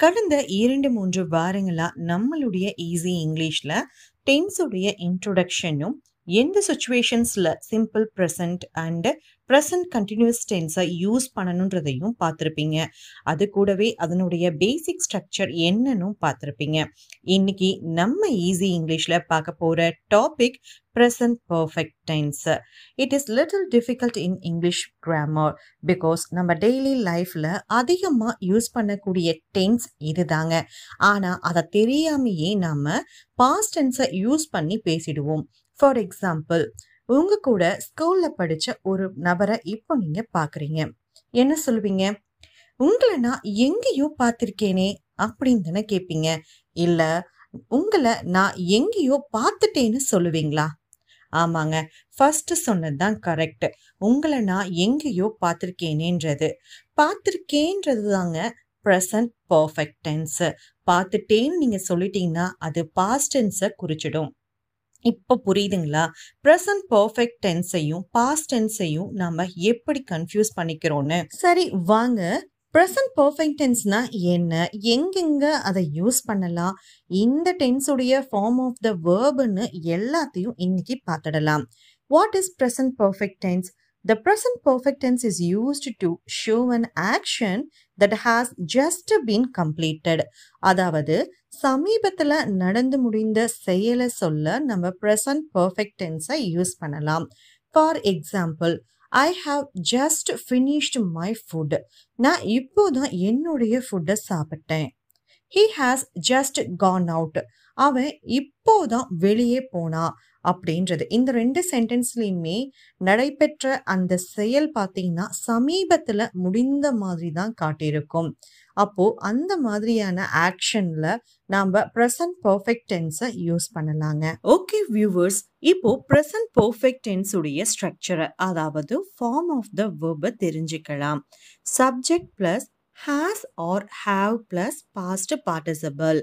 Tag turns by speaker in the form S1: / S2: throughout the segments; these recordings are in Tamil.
S1: கடந்த இரண்டு மூன்று வாரங்களா நம்மளுடைய ஈஸி இங்கிலீஷ்ல டென்ஸுடைய இன்ட்ரொடக்ஷனும் எந்த சுச்சுவேஷன்ஸ்ல simple present and present continuous டென்ஸை use பண்ணணுன்றதையும் பார்த்துருப்பீங்க. அது கூடவே அதனுடைய பேசிக் ஸ்ட்ரக்சர் என்னன்னு பார்த்துருப்பீங்க. இன்னைக்கு நம்ம ஈஸி இங்கிலீஷில் பார்க்க போகிற topic present perfect tense it is little difficult in English grammar because நம்ம டெய்லி லைஃப்பில் அதிகமாக யூஸ் பண்ணக்கூடிய டென்ஸ் இதுதாங்க. ஆனால் அதை தெரியாமையே நாம் பாஸ்ட் டென்ஸை யூஸ் பண்ணி பேசிடுவோம். ஃபார் எக்ஸாம்பிள் உங்கள் கூட ஸ்கூலில் படித்த ஒரு நபரை இப்போ நீங்கள் பார்க்குறீங்க என்ன சொல்லுவீங்க உங்களை நான் எங்கேயோ பார்த்துருக்கேனே அப்படின்னு தானே கேட்பீங்க இல்லை உங்களை நான் எங்கேயோ பார்த்துட்டேன்னு சொல்லுவீங்களா? ஆமாங்க. ஃபர்ஸ்ட் சொன்னது தான் கரெக்ட் உங்களை நான் எங்கேயோ பார்த்துருக்கேனேன்றது. பார்த்துருக்கேன்றது தாங்க ப்ரெசன்ட் பர்ஃபெக்ட் டென்ஸு பார்த்துட்டேன்னு நீங்கள் சொல்லிட்டீங்கன்னா அது பாஸ்ட் டென்ஸை குறிச்சிடும். இப்போ புரியுதுங்களா? ப்ரெசன்ட் பர்ஃபெக்ட் டென்ஸையும் பாஸ்ட் டென்ஸையும் நாம எப்படி கன்ஃபியூஸ் பண்ணிக்கிறோன்னு சரி வாங்க. ப்ரெசன்ட் பர்ஃபெக்ட் டென்ஸ்னா என்ன? எங்கெங்க அதை யூஸ் பண்ணலாம்? இந்த டென்ஸுடைய ஃபார்ம் ஆஃப் த வேர்புன்னு எல்லாத்தையும் இன்னைக்கு பார்த்துடலாம். What is present perfect tense the present perfect tense is used to show an action that has just been completed அதாவது சமீபத்தில் நடந்து முடிந்த செயலை சொல்ல நம்ம ப்ரெசன்ட் பர்ஃபெக்ட் டென்ஸை யூஸ் பண்ணலாம். For example I have just finished my food நான் இப்போ தான் என்னுடைய ஃபுட்டை சாப்பிட்டேன். He has just gone out அவன் இப்போ தான் வெளியே போனா. அப்படின்றது. இந்த ரெண்டு சென்டென்ஸ்லையுமே நடைபெற்ற அந்த செயல் பார்த்தீங்கன்னா சமீபத்தில் முடிந்த மாதிரி தான் காட்டியிருக்கும். அப்போ அந்த மாதிரியான ஆக்ஷன்ல நாம ப்ரெசன்ட் பர்ஃபெக்ட் டென்ஸை யூஸ் பண்ணலாங்க. ஓகே வியூவர்ஸ் இப்போ ப்ரெசன்ட் பர்ஃபெக்ட் டென்ஸ் உடைய ஸ்ட்ரக்சரை அதாவது ஃபார்ம் ஆஃப் த வேர்பை தெரிஞ்சுக்கலாம். Subject plus has or have plus past participle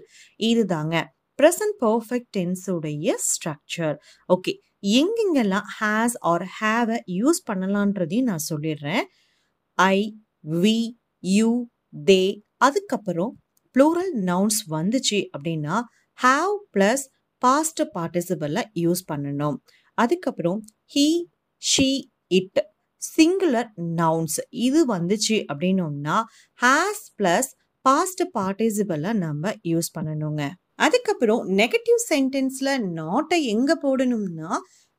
S1: இதுதாங்க ப்ரெசன்ட் பர்ஃபெக்ட் டென்ஸ் உடைய ஸ்ட்ரக்சர் ஓகே எங்கெங்கெல்லாம் ஹேஸ் ஆர் ஹேவை யூஸ் பண்ணலான்றதையும் நான் சொல்லிடுறேன். ஐ வி யூ தே அதுக்கப்புறம் ப்ளூரல் நவுன்ஸ் வந்துச்சு அப்படின்னா ஹாவ் ப்ளஸ் பாஸ்ட் பார்ட்டிசிபலில் யூஸ் பண்ணணும். அதுக்கப்புறம் he she it singular nouns இது வந்துச்சு அப்படின்னோம்னா ஹேஸ் ப்ளஸ் பாஸ்ட் பார்ட்டிசிபலை நம்ம யூஸ் பண்ணணுங்க. அதுக்கப்புறம் நெகட்டிவ் சென்டென்ஸில் நாட்டை எங்கே போடணும்னா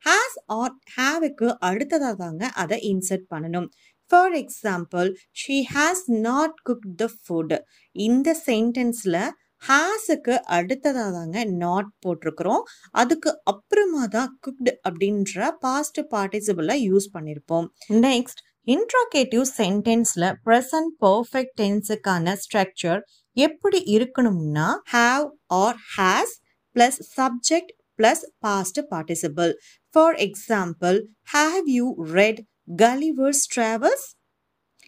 S1: ஹேஸ் ஆர் ஹேவுக்கு அடுத்ததாக தாங்க அதை இன்சர்ட் பண்ணணும். For example she has not cook the food இந்த சென்டென்ஸில் ஹேஸுக்கு அடுத்ததாக தாங்க நாட் போட்டிருக்கிறோம். அதுக்கு அப்புறமா தான் குக்டு அப்படின்ற பாஸ்ட் பார்ட்டிசிபிளை யூஸ் பண்ணியிருப்போம் நெக்ஸ்ட் இன்ட்ராகேட்டிவ் சென்டென்ஸில் ப்ரெசன்ட் பர்ஃபெக்ட் டென்ஸுக்கான ஸ்ட்ரக்சர் எப்படி இருக்கணும்னா have or has plus subject plus past participle for example have you read Gulliver's Travels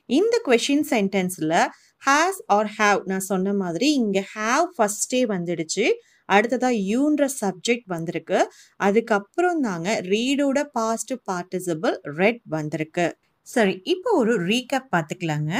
S1: இந்த கொஷின் சென்டென்ஸில் ஹேஸ் ஆர் ஹாவ் நான் சொன்ன மாதிரி இங்கே ஹாவ் ஃபஸ்ட்டே வந்துடுச்சு அடுத்ததாக யூன்ற சப்ஜெக்ட் வந்திருக்கு அதுக்கப்புறம் தாங்க ரீடோட பாஸ்ட் பார்ட்டிசிபிள் ரெட் வந்திருக்கு. சரி இப்போ ஒரு ரீகப் பார்த்துக்கலாங்க.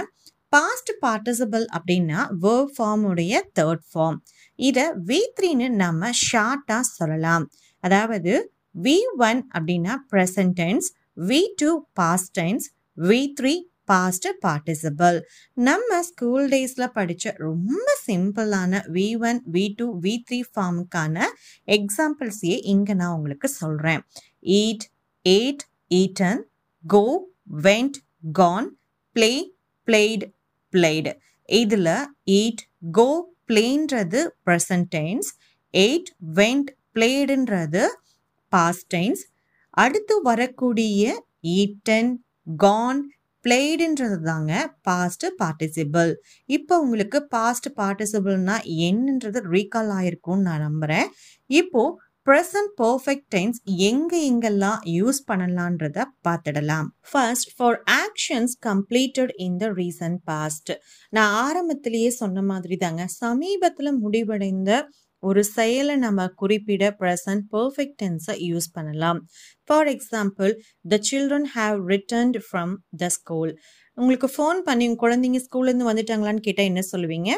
S1: பாஸ்ட் பார்ட்டிசிபிள் அப்படின்னா வேர்ப் ஃபார்முடைய தேர்ட் ஃபார்ம் இதை வி த்ரீன்னு நம்ம ஷார்ட்டாக சொல்லலாம். அதாவது வி ஒன் அப்படின்னா present tense V two past tense V three past participle நம்ம ஸ்கூல் டேஸில் படித்த ரொம்ப சிம்பிளான V one V two V three ஃபார்முக்கான எக்ஸாம்பிள்ஸையே இங்கே நான் உங்களுக்கு சொல்கிறேன் eat ate eaten go went gone play played played இதில் ஈட் கோ பிளேன்றது ப்ரெசன்ட் டென்ஸ் எயிட் வெண்ட் பிளேடுன்றது பாஸ்ட் டென்ஸ் அடுத்து வரக்கூடிய ஈட்டன் கான் பிளேடுன்றது தாங்க பாஸ்ட் பார்ட்டிசிபிள் இப்போ உங்களுக்கு பாஸ்ட் பார்ட்டிசிபிள்னா என்னன்றது ரீகால் ஆயிருக்கும்னு நான் நம்புகிறேன் இப்போது ப்ரெசன்ட் பர்ஃபெக்ட் டென்ஸ் எங்கே எங்கெல்லாம் யூஸ் பண்ணலான்றத பார்த்துடலாம். First for actions completed in the recent past நான் ஆரம்பத்திலேயே சொன்ன மாதிரி தாங்க சமீபத்தில் முடிவடைந்த ஒரு செயலை நம்ம குறிப்பிட ப்ரெசன்ட் பர்ஃபெக்ட் டென்ஸை யூஸ் பண்ணலாம். For example the children have returned from the school உங்களுக்கு ஃபோன் பண்ணி உங்கள் குழந்தைங்க ஸ்கூல்லேருந்து வந்துட்டாங்களான்னு கேட்டால் என்ன சொல்லுவீங்க?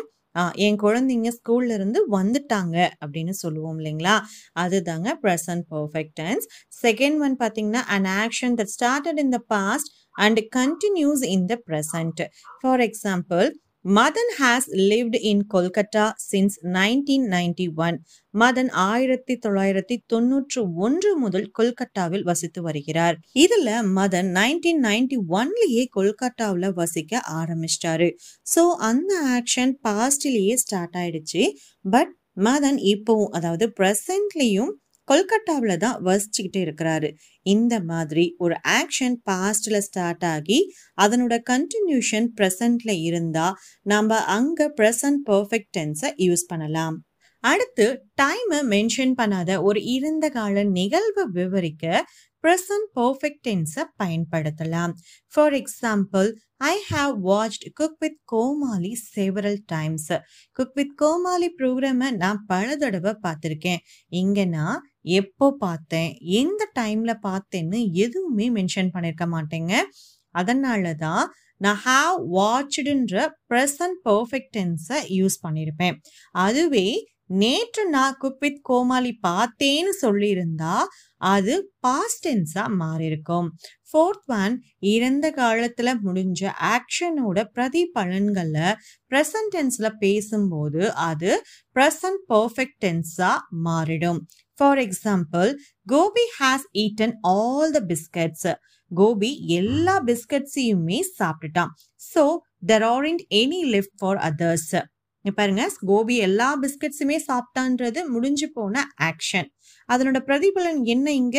S1: என் குழந்தைங்க ஸ்கூல்ல இருந்து வந்துட்டாங்க அப்படின்னு சொல்லுவோம் இல்லைங்களா? அதுதாங்க present perfect tense second one பார்த்தீங்கன்னா an action that started in the past and continues in the present for example Madan has lived in Kolkata since nineteen ninety one Madan ஆயிரத்தி தொள்ளாயிரத்தி தொண்ணூற்று ஒன்று முதல் கொல்கட்டாவில் வசித்து வருகிறார். இதுல மதன் நைன்டீன் நைன்டி ஒன்லயே கொல்கட்டாவில் வசிக்க ஆரம்பிச்சிட்டாரு. ஸோ அந்த ஆக்ஷன் பாஸ்ட்லயே ஸ்டார்ட் ஆயிடுச்சு. பட் மதன் இப்போவும் அதாவது ப்ரெசன்ட்லேயும் கொல்கட்டாவில் தான் வசிச்சுக்கிட்டு இருக்கிறாரு. இந்த மாதிரி ஒரு ஆக்ஷன் பாஸ்டில் ஸ்டார்ட் ஆகி அதனோட கண்டினியூஷன் ப்ரெசண்டில் இருந்தால் நம்ம அங்கே ப்ரெசன்ட் பர்ஃபெக்ட் டென்ஸை யூஸ் பண்ணலாம். அடுத்து டைமை மென்ஷன் பண்ணாத ஒரு இறந்த கால நிகழ்வை விவரிக்க ப்ரெசன்ட் பர்ஃபெக்ட் டென்ஸை பயன்படுத்தலாம். For example I have watched cook with Komali several times cook with Komali ப்ரோக்ராமை நான் பல தடவை பார்த்துருக்கேன். இங்கே நான் எப்போ பார்த்தேன் எந்த டைமில் பார்த்தேன்னு எதுவுமே மென்ஷன் பண்ணிருக்க மாட்டேங்க. அதனால தான் நான் ஹாவ் வாட்ச்டுன்ற ப்ரெசன்ட் பர்ஃபெக்ட் டென்ஸை யூஸ் பண்ணியிருப்பேன் அதுவே நேற்று நான் குப்பித் கோமாளி பார்த்தேன்னு சொல்லியிருந்தா அது பாஸ்ட் மாறியிருக்கும். ஃபோர்த் ஒன் இறந்த காலத்துல முடிஞ்ச ஆக்ஷனோட பிரதிபலன்களை ப்ரெசன்ட் டென்ஸ்ல பேசும்போது அது ப்ரெசன்ட் பர்ஃபெக்ட் டென்ஸா மாறிடும். For example Gopi has eaten all the biscuits Gopi எல்லா பிஸ்கட்ஸையுமே சாப்பிட்டுட்டான். So there isn't any left for others பாருங்க கோபி எல்லா பிஸ்கட்ஸுமே சாப்பிட்டான்றது முடிஞ்சு போன ஆக்ஷன் அதனோட பிரதிபலன் என்ன இங்க?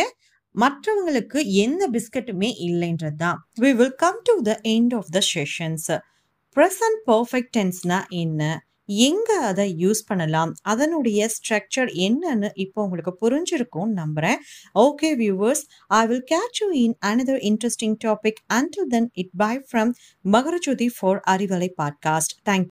S1: மற்றவங்களுக்கு எந்த பிஸ்கட்டுமே இல்லைன்றது தான். We will come to the end of the sessions present perfect டென்ஸ்னா என்ன? எங்க அதை யூஸ் பண்ணலாம்? அதனுடைய ஸ்ட்ரக்சர் என்னன்னு இப்போ உங்களுக்கு புரிஞ்சிருக்கும் நம்புறேன். Okay viewers I will catch you in another interesting topic until then it bye from Makarajothi for Arivalai podcast thank